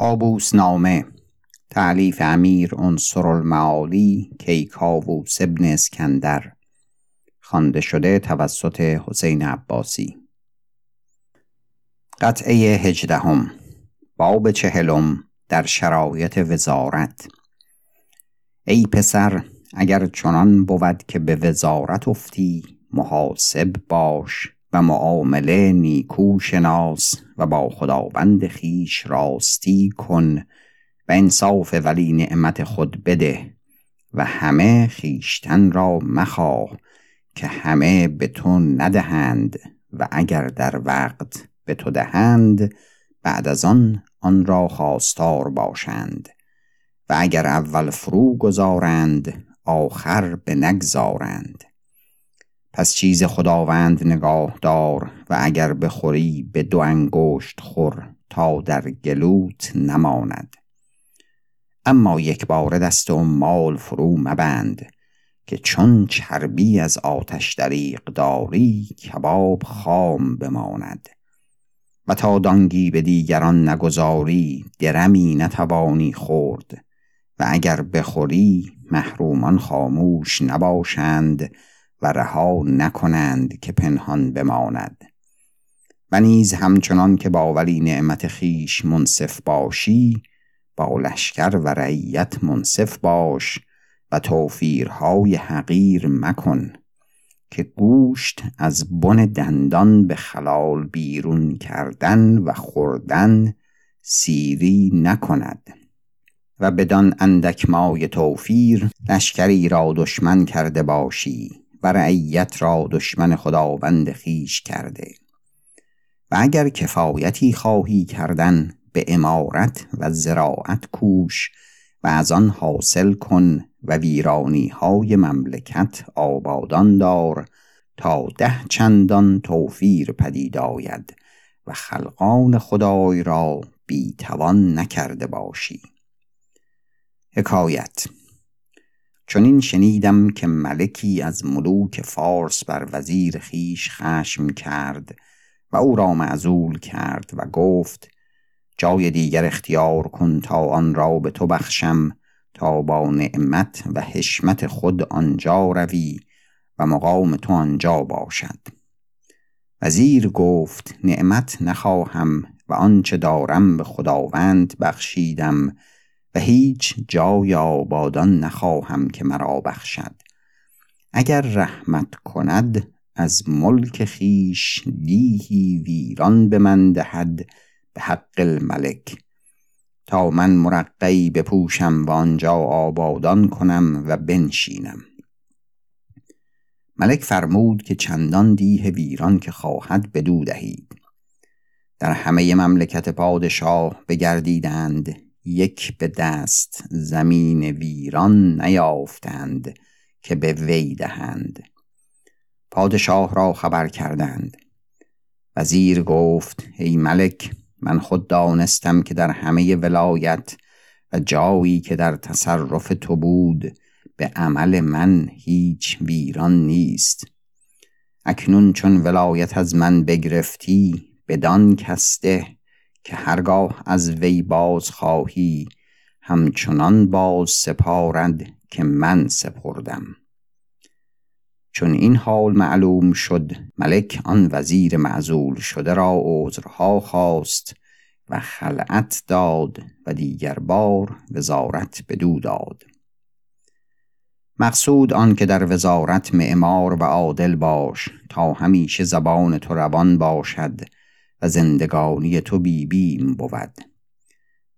قابوس نامه تعلیف امیر عنصر المعالی کیکاووس ابن اسکندر. خوانده شده توسط حسین عباسی. قطعه هجدهم. باب چهلم در شرایط وزارت. ای پسر اگر چنان بود که به وزارت افتی محاسب باش. و معامله نیکو شناس و با خداوند خیش راستی کن و انصاف ولی نعمت خود بده و همه خیشتن را مخواه که همه به تو ندهند و اگر در وقت به تو دهند بعد از آن آن را خواستار باشند و اگر اول فرو گذارند آخر به نگذارند. پس چیز خداوند نگاه دار و اگر بخوری به دو انگشت خور تا در گلوت نماند. اما یک بار دست و مال فرو مبند که چون چربی از آتش دریق داری کباب خام بماند. و تا دانگی به دیگران نگذاری درمی نتوانی خورد و اگر بخوری محرومان خاموش نباشند و رها نکنند که پنهان بماند. و نیز همچنان که با ولی نعمت خیش منصف باشی با لشکر و رعیت منصف باش و توفیرهای حقیر مکن که گوشت از بن دندان به خلال بیرون کردن و خوردن سیری نکند. و بدان اندک مای توفیر لشکری را دشمن کرده باشی. و رعیت را دشمن خداوند خیش کرده. و اگر کفایتی خواهی کردن به امارت و زراعت کوش و از آن حاصل کن و ویرانی های مملکت آبادان دار تا ده چندان توفیر پدید آید و خلقان خدای را بیتوان نکرده باشی. حکایت چنین شنیدم که ملکی از ملوک فارس بر وزیر خیش خشم کرد و او را معزول کرد و گفت جای دیگر اختیار کن تا آن را به تو بخشم تا با نعمت و حشمت خود آنجا روی و مقام تو آنجا باشد. وزیر گفت نعمت نخواهم و آنچه دارم به خداوند بخشیدم و هیچ جای آبادان نخواهم که مرا بخشد. اگر رحمت کند از ملک خیش دیهی ویران به من دهد به حق الملک. تا من مرقعی بپوشم و آنجا آبادان کنم و بنشینم. ملک فرمود که چندان دیه ویران که خواهد بدو دهید. در همه مملکت پادشاه بگردیدند. یک به دست زمین ویران نیافتند که به وی دهند. پادشاه را خبر کردند. وزیر گفت ای ملک من خود دانستم که در همه ولایت و جایی که در تصرف تو بود به عمل من هیچ ویران نیست. اکنون چون ولایت از من بگرفتی بدان کسته که هرگاه از وی باز خواهی همچنان باز سپارد که من سپردم. چون این حال معلوم شد ملک آن وزیر معزول شده را عذرها خواست و خلعت داد و دیگر بار وزارت بدو داد. مقصود آن که در وزارت معمار و عادل باش تا همیشه زبان تو روان باشد و زندگانی تو بیبیم بود.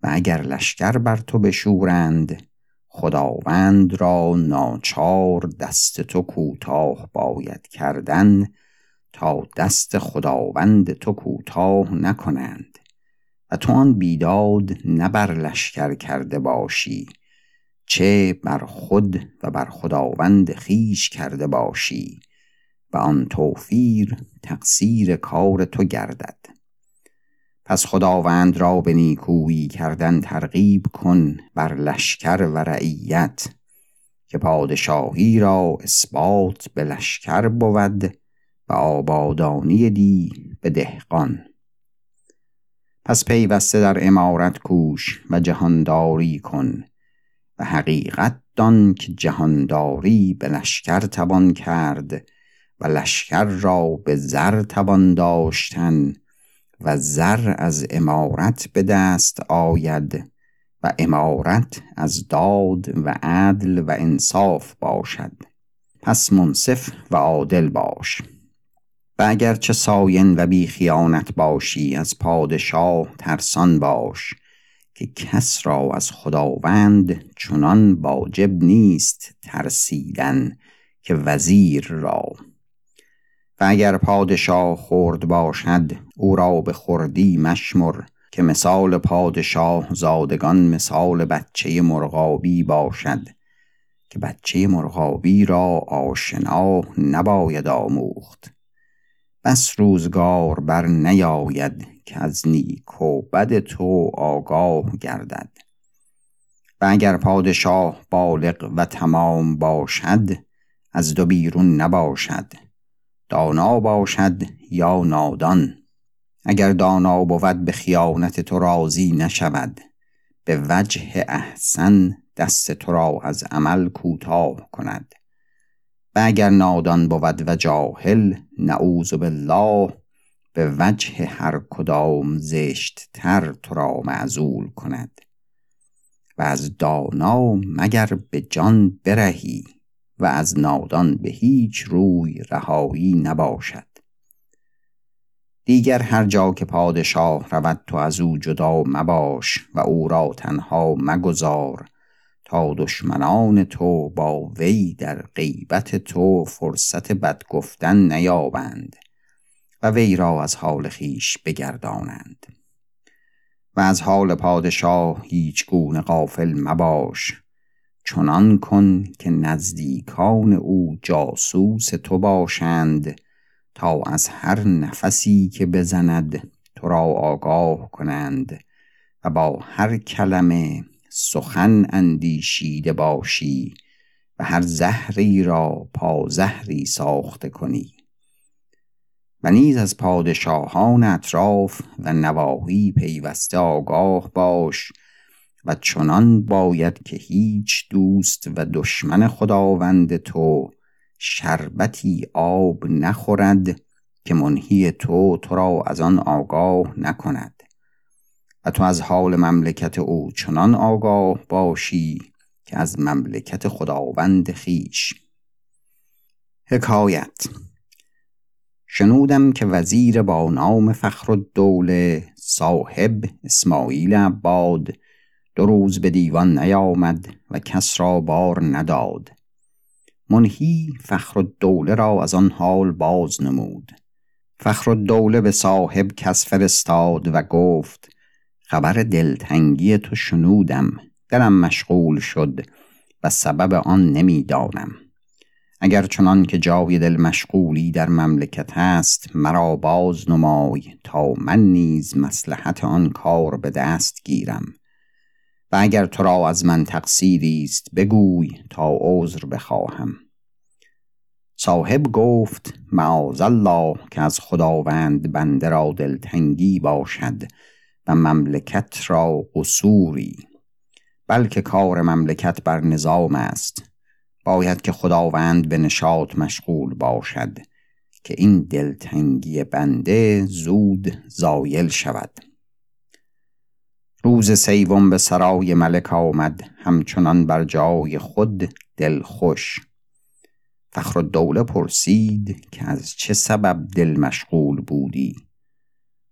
و اگر لشکر بر تو بشورند خداوند را ناچار دست تو کوتاه باید کردن تا دست خداوند تو کوتاه نکنند. و تو آن بیداد نه بر لشکر کرده باشی چه بر خود و بر خداوند خیش کرده باشی. و آن توفیر تقصیر کار تو گردد. پس خداوند را به نیکویی کردن ترغیب کن بر لشکر و رعیت که پادشاهی را اثبات به لشکر بود و آبادانی دی به دهقان. پس پیوسته در امارت کوش و جهانداری کن و حقیقت دان که جهانداری به لشکر توان کرد و لشکر را به زر توان داشتن و زر از امارت به دست آید و امارت از داد و عدل و انصاف باشد. پس منصف و عادل باش. و اگرچه ساین و بی خیانت باشی از پادشاه ترسان باش که کس را از خداوند چنان واجب نیست ترسیدن که وزیر را. و اگر پادشاه خرد باشد او را به خردی مشمر که مثال پادشاه زادگان مثال بچه مرغابی باشد که بچه مرغابی را آشنا نباید آموخت. بس روزگار بر نیاید که از نیک و بد تو آگاه گردد. و اگر پادشاه بالغ و تمام باشد از دو بیرون نباشد. دانا باشد یا نادان؟ اگر دانا بود به خیانت تو راضی نشود به وجه احسن دست تو را از عمل کوتاه کند. و اگر نادان بود و جاهل نعوذ بالله به وجه هر کدام زشت تر تو را معزول کند. و از دانا مگر به جان برهی؟ و از نادان به هیچ روی رهایی نباشد. دیگر هر جا که پادشاه رود تو از او جدا مباش و او را تنها مگذار تا دشمنان تو با وی در غیبت تو فرصت بد گفتن نیابند و وی را از حال خیش بگردانند. و از حال پادشاه هیچ گونه غافل مباش چنان کن که نزدیکان او جاسوس تو باشند تا از هر نفسی که بزند تو را آگاه کنند و با هر کلمه سخن اندیشیده باشی و هر زهری را پازهری ساخته کنی. و نیز از پادشاهان اطراف و نواحی پیوسته آگاه باش و چنان باید که هیچ دوست و دشمن خداوند تو شربتی آب نخورد که منهی تو تو را از آن آگاه نکند. و تو از حال مملکت او چنان آگاه باشی که از مملکت خداوند خیش حکایت شنودم که وزیر با نام فخر الدوله صاحب اسماعیل عباد دو روز به دیوان نیامد و کس را بار نداد. منهی فخر الدوله را از آن حال باز نمود. فخر الدوله به صاحب کس فرستاد و گفت خبر دلتنگی تو شنودم دلم مشغول شد و سبب آن نمی‌دانم. اگر چنان که جای دل مشغولی در مملکت است مرا باز نمای تا من نیز مسلحت آن کار به دست گیرم. و اگر تو را از من تقصیری است بگوی تا عذر بخواهم. صاحب گفت معاذ الله که از خداوند بنده را دلتنگی باشد و مملکت را قصوری. بلکه کار مملکت بر نظام است. باید که خداوند به نشاط مشغول باشد که این دلتنگی بنده زود زایل شود. روز سیوم به سرای ملک آمد همچنان بر جای خود دل خوش. فخر الدوله پرسید که از چه سبب دل مشغول بودی؟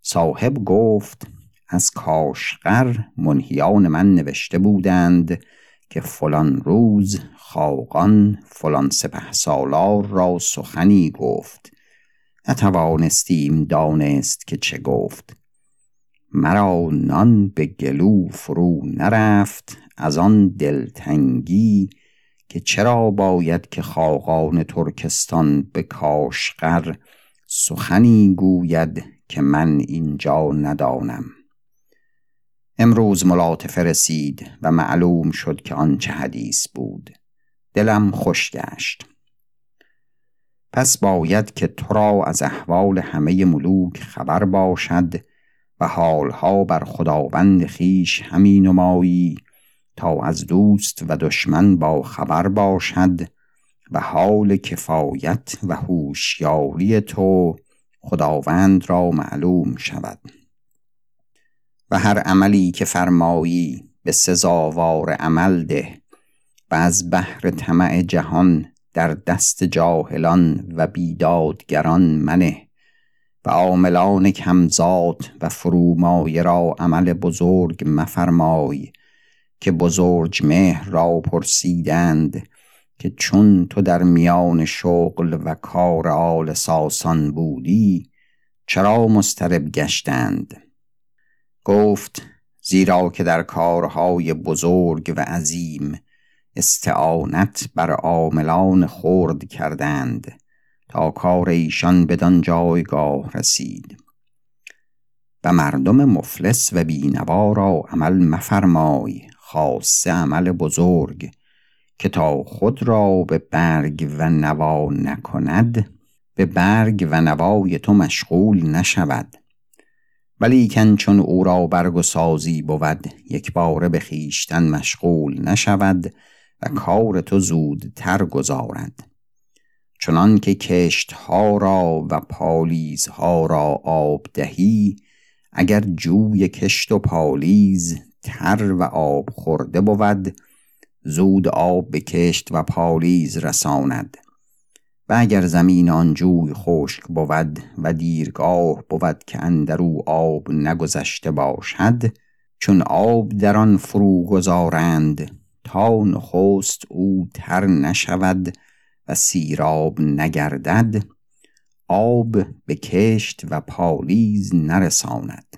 صاحب گفت از کاشقر منهیان من نوشته بودند که فلان روز خاقان فلان سپه سالار را سخنی گفت. نتوانستیم دانست که چه گفت. مرا نان به گلو فرو نرفت از آن دلتنگی که چرا باید که خاقان ترکستان به کاشقر سخنی گوید که من اینجا ندانم. امروز ملاطفه رسید و معلوم شد که آن چه حدیث بود. دلم خوش گشت. پس باید که تو را از احوال همه ملوک خبر باشد و حالها بر خداوند خیش همی نمایی تا از دوست و دشمن با خبر باشد و حال کفایت و هوشیاری تو خداوند را معلوم شود. و هر عملی که فرمایی به سزاوار عمل ده و از بحر طمع جهان در دست جاهلان و بیدادگران منه. و عاملان کمزاد و فرومایه را عمل بزرگ مفرمای که بزرگ مهر را پرسیدند که چون تو در میان شغل و کار آل ساسان بودی چرا مسترب گشتند؟ گفت زیرا که در کارهای بزرگ و عظیم استعانت بر عاملان خرد کردند. تا کار ایشان بدان جایگاه رسید. و مردم مفلس و بینوا را عمل مفرمای خاصه عمل بزرگ که تا خود را به برگ و نوا نکند به برگ و نوای تو مشغول نشود. ولیکن چون او را برگ و سازی بود یک باره به خیشتن مشغول نشود و کار تو زودتر گذارد. چنان که کشت ها را و پالیز ها را آب دهی اگر جوی کشت و پالیز تر و آب خورده بود زود آب به کشت و پالیز رساند. و اگر زمین آن جوی خشک بود و دیرگاه بود که اندرو آب نگذشته باشد چون آب در آن فرو گذارند تا نخست او تر نشود سیراب نگردد آب به کشت و پالیز نرساند.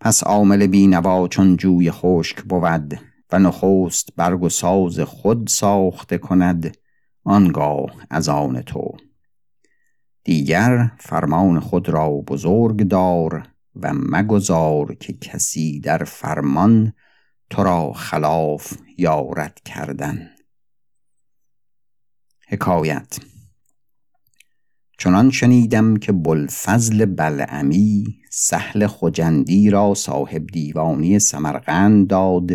پس عامل بینوا چون جوی خشک بود و نخست برگ و ساز خود ساخته کند آنگاه از آن تو. دیگر فرمان خود را بزرگ دار و مگذار که کسی در فرمان تو را خلاف یارد کردن. حکایت. چنان شنیدم که بلفضل بلعمی سهل خجندی را صاحب دیوانی سمرقند داد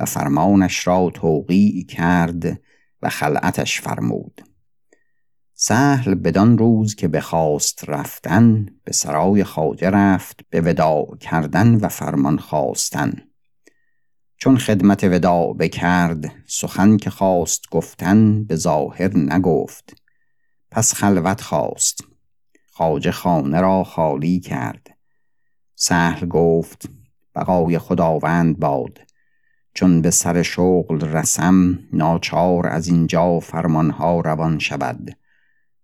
و فرمانش را توقیع کرد و خلعتش فرمود. سهل بدان روز که بخواست رفتن به سرای خواجه رفت به وداع کردن و فرمان خواستن. چون خدمت وداع بکرد سخن که خواست گفتن به ظاهر نگفت. پس خلوت خواست. خواجه خانه را خالی کرد. سهل گفت بقای خداوند باد. چون به سر شغل رسم ناچار از اینجا فرمانها روان شود.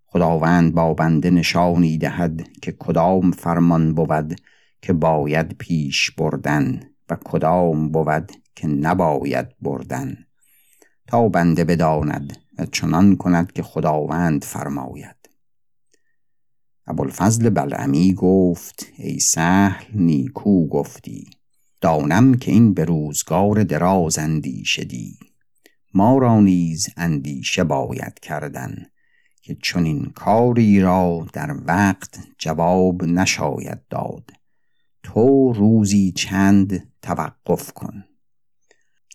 خداوند با بنده نشانی دهد که کدام فرمان بود که باید پیش بردن و کدام بود که نباید بردن تا بنده بداند و چنان کند که خداوند فرماید. ابوالفضل بلعمی گفت ای سهل نیکو گفتی دانم که این به روزگار دراز اندیشدی ما را نیز اندیشه باید کردن که چنین کاری را در وقت جواب نشاید داد. تو روزی چند توقف کن.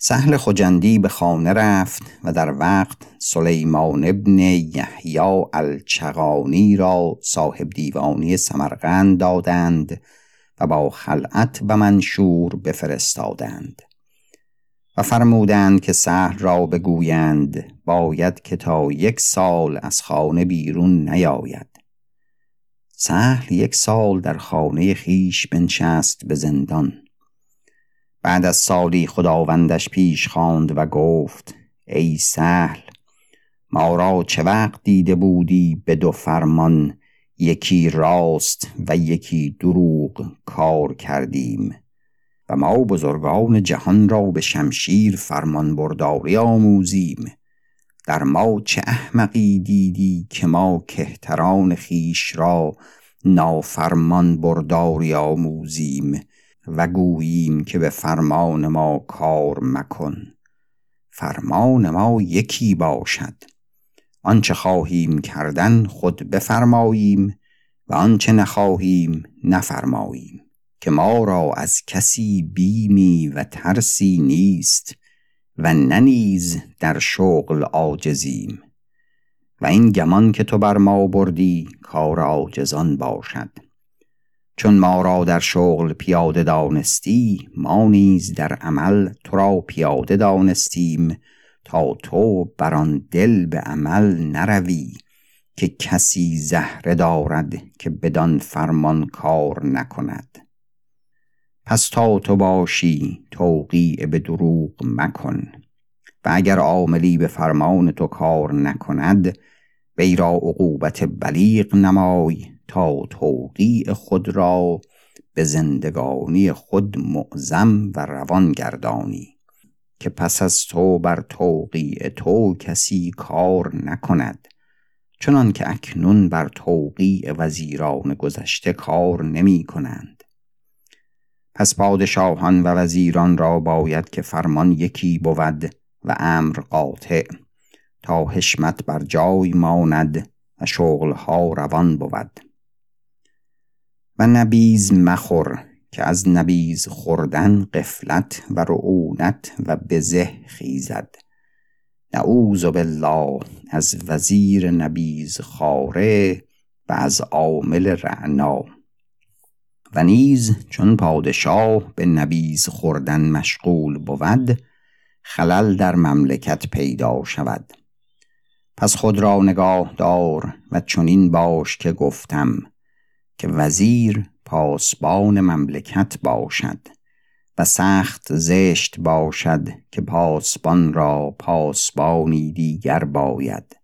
سهل خجندی به خانه رفت و در وقت سلیمان ابن یحیی الچغانی را صاحب دیوانی سمرقند دادند و با خلعت و منشور بفرستادند و فرمودند که سهل را بگویند باید که تا یک سال از خانه بیرون نیاید. سهل یک سال در خانه خیش بنشست به زندان. بعد از سالی خداوندش پیش خواند و گفت ای سهل ما را چه وقت دیده بودی به دو فرمان؟ یکی راست و یکی دروغ کار کردیم. و ما بزرگان جهان را به شمشیر فرمان برداری آموزیم. در ما چه احمقی دیدی که ما کهتران خیش را نافرمان برداری آموزیم؟ و گوییم که به فرمان ما کار مکن. فرمان ما یکی باشد. آنچه خواهیم کردن خود بفرماییم و آنچه نخواهیم نفرماییم که ما را از کسی بیمی و ترسی نیست و ننیز در شغل عاجزیم. و این گمان که تو بر ما بردی کار عاجزان باشد. چون ما را در شغل پیاده دانستی ما نیز در عمل تو را پیاده دانستیم تا تو بر آن دل به عمل نروی که کسی زهره دارد که بدان فرمان کار نکند. پس تا تو باشی توقیع به دروغ مکن و اگر عاملی به فرمان تو کار نکند وی را عقوبت بلیغ نمای تا توقیع خود را به زندگانی خود معظم و روان گردانی که پس از تو بر توقیع تو کسی کار نکند. چنان که اکنون بر توقیع وزیران گذشته کار نمی کنند. پس پادشاهان و وزیران را باید که فرمان یکی بود و امر قاطع تا حشمت بر جای ماند و شغلها روان بود. و نبیز مخور که از نبیز خوردن قفلت و رعونت و بزه خیزد. نعوذ بالله از وزیر نبیز خاره و از عامل رعنا. و نیز چون پادشاه به نبیز خوردن مشغول بود خلل در مملکت پیدا شود. پس خود را نگاه دار و چنین باش که گفتم که وزیر پاسبان مملکت باشد و سخت زشت باشد که پاسبان را پاسبانی دیگر باید.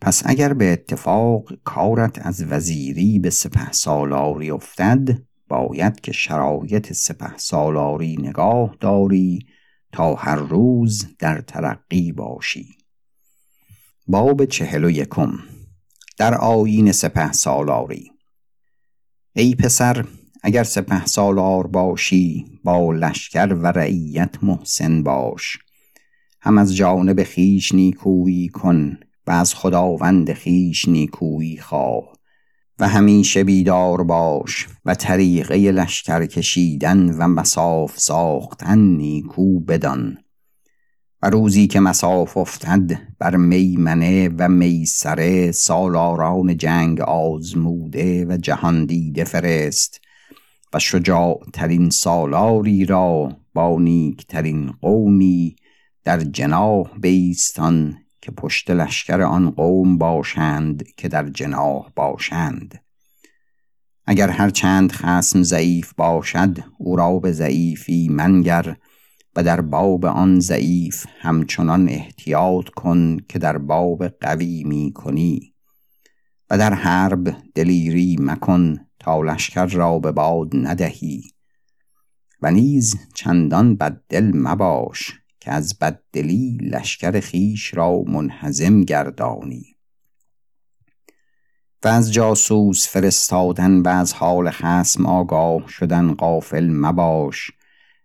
پس اگر به اتفاق کارت از وزیری به سپه سالاری افتد باید که شرایط سپه سالاری نگاه داری تا هر روز در ترقی باشی. باب چهل و یکم. در آیین سپه سالاری ای پسر اگر سپه سالار باشی با لشکر و رعیت محسن باش. هم از جانب خیش نیکویی کن و از خداوند خیش نیکویی خواه. و همیشه بیدار باش و طریقه لشکر کشیدن و مساف ساختن نیکو بدان. روزی که مساف افتد بر میمنه و میسره سالاران جنگ آزموده و جهان دیده فرست و ترین سالاری را با ترین قومی در جناح بیستان که پشت لشکر آن قوم باشند که در جناح باشند. اگر هر چند خسم ضعیف باشد او را به ضعیفی منگر و در باب آن ضعیف همچنان احتیاط کن که در باب قوی می کنی. و در حرب دلیری مکن تا لشکر را به باد ندهی. و نیز چندان بددل مباش که از بددلی لشکر خیش را منحزم گردانی. و از جاسوس فرستادن و از حال خسم آگاه شدن غافل مباش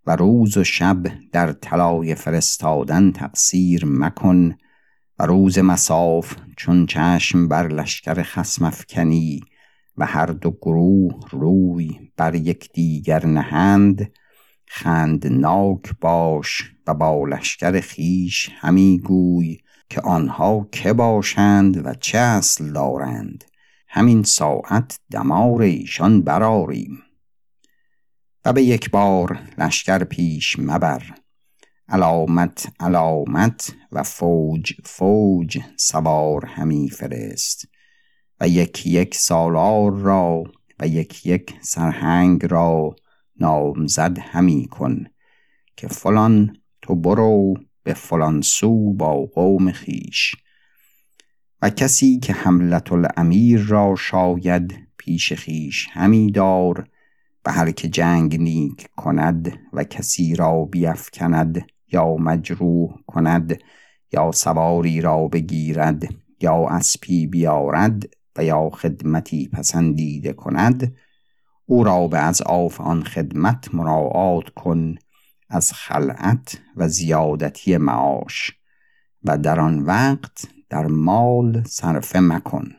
و روز و شب در طلای فرستادن تقصیر مکن و روز مساف چون چشم بر لشکر خسم افکنی و هر دو گروه روی بر یک دیگر نهند خندناک باش و با لشکر خیش همی گوی که آنها که باشند و چه اصل دارند. همین ساعت دمار ایشان براریم و به یک بار لشکر پیش مبر. علامت علامت و فوج فوج سوار همی فرست. و یک یک سالار را و یک یک سرهنگ را نامزد همی کن که فلان تو برو به فلان سو با قوم خیش و کسی که حملت الامیر را شاید پیش خیش همی دار هر که جنگ نیک کند و کسی را بیفکند یا مجروح کند یا سواری را بگیرد یا اسپی بیارد و یا خدمتی پسندیده کند او را به از آف آن خدمت مراعات کن از خلعت و زیادتی معاش و در آن وقت در مال صرفه مکن.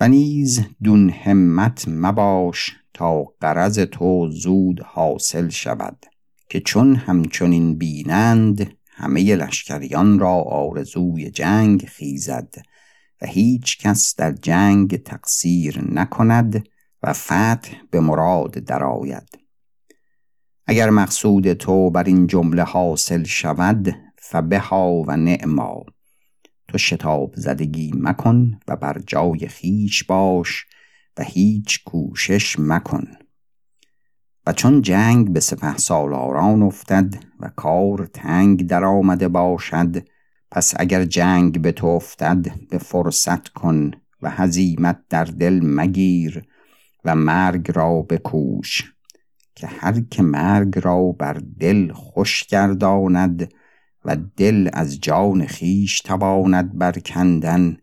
و نیز دون همت مباش تا قرض تو زود حاصل شود که چون همچنین بینند همه لشکریان را آرزوی جنگ خیزد و هیچ کس در جنگ تقصیر نکند و فتح به مراد درآید. اگر مقصود تو بر این جمله حاصل شود فبها و نعما. تو شتاب زدگی مکن و بر جای خیش باش و هیچ کوشش مکن. و چون جنگ به سپه سالاران افتد و کار تنگ در آمده باشد پس اگر جنگ به تو افتد به فرصت کن و هزیمت در دل مگیر و مرگ را بکوش که هر که مرگ را بر دل خوش گرداند و دل از جان خیش تواند برکندن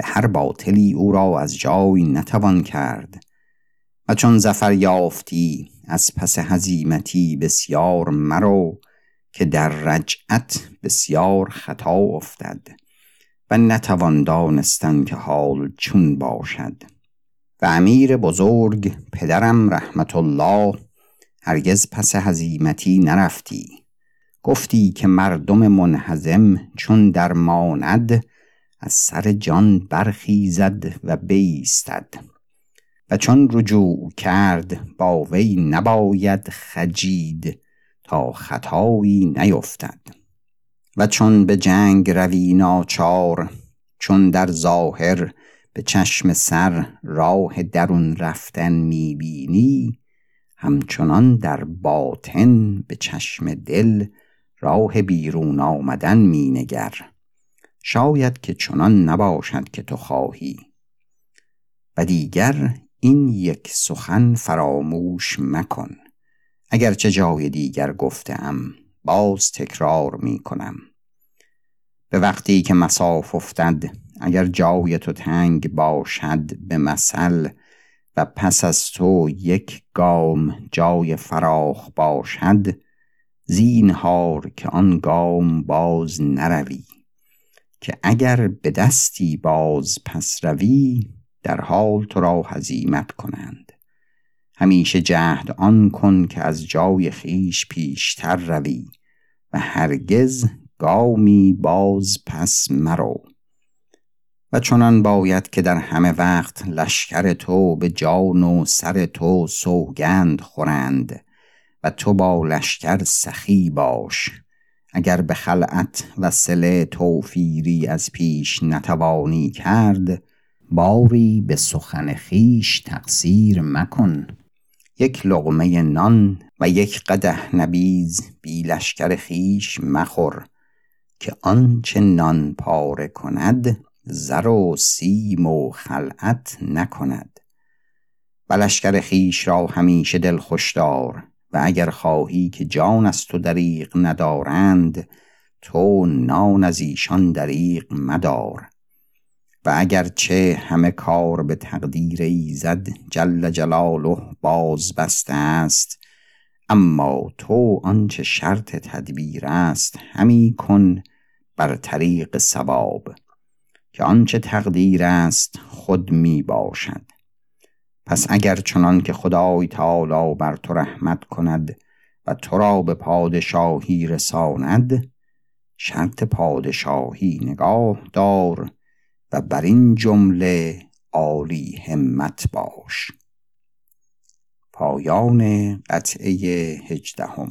به هر باطلی او را از جای نتوان کرد. و چون زفر یافتی از پس هزیمتی بسیار مرو که در رجعت بسیار خطا افتد و نتوان دانستن که حال چون باشد. و امیر بزرگ پدرم رحمت الله هرگز پس هزیمتی نرفتی. گفتی که مردم منحزم چون درماند از سر جان برخیزد و بیستد. و چون رجوع کرد با وی نباید خجید تا خطایی نیفتد. و چون به جنگ روی ناچار چون در ظاهر به چشم سر راه درون رفتن می‌بینی همچنان در باطن به چشم دل راه بیرون آمدن مینگر. شاید که چنان نباشد که تو خواهی. و دیگر این یک سخن فراموش مکن. اگرچه جای دیگر گفتم باز تکرار می کنم. به وقتی که مساف افتد اگر جای تو تنگ باشد به مثل و پس از تو یک گام جای فراخ باشد زینهار که آن گام باز نروی. که اگر به دستی باز پس روی در حال تو را هزیمت کنند. همیشه جهد آن کن که از جای خیش پیشتر روی و هرگز گامی باز پس مرو. و چنان باید که در همه وقت لشکر تو به جان و سر تو سوگند خورند و تو با لشکر سخی باش. اگر به خلعت و سله توفیری از پیش نتوانی کرد باری به سخن خیش تقصیر مکن. یک لغمه نان و یک قده نبیز بی لشکر خیش مخور که آنچه نان پاره کند زر و سیم و خلعت نکند. و لشکر خیش را همیشه دل دار و اگر خواهی که جان از تو دریغ ندارند تو نان از ایشان دریغ مدار. و اگرچه همه کار به تقدیر ایزد جل جلاله باز بسته است اما تو آنچه شرط تدبیر است همی کن بر طریق سواب که آنچه تقدیر است خود می باشد. پس اگر چنان که خدای تعالی بر تو رحمت کند و تو را به پادشاهی رساند شرط پادشاهی نگاه دار و بر این جمله عالی همت باش. پایان قطعه هجدهم.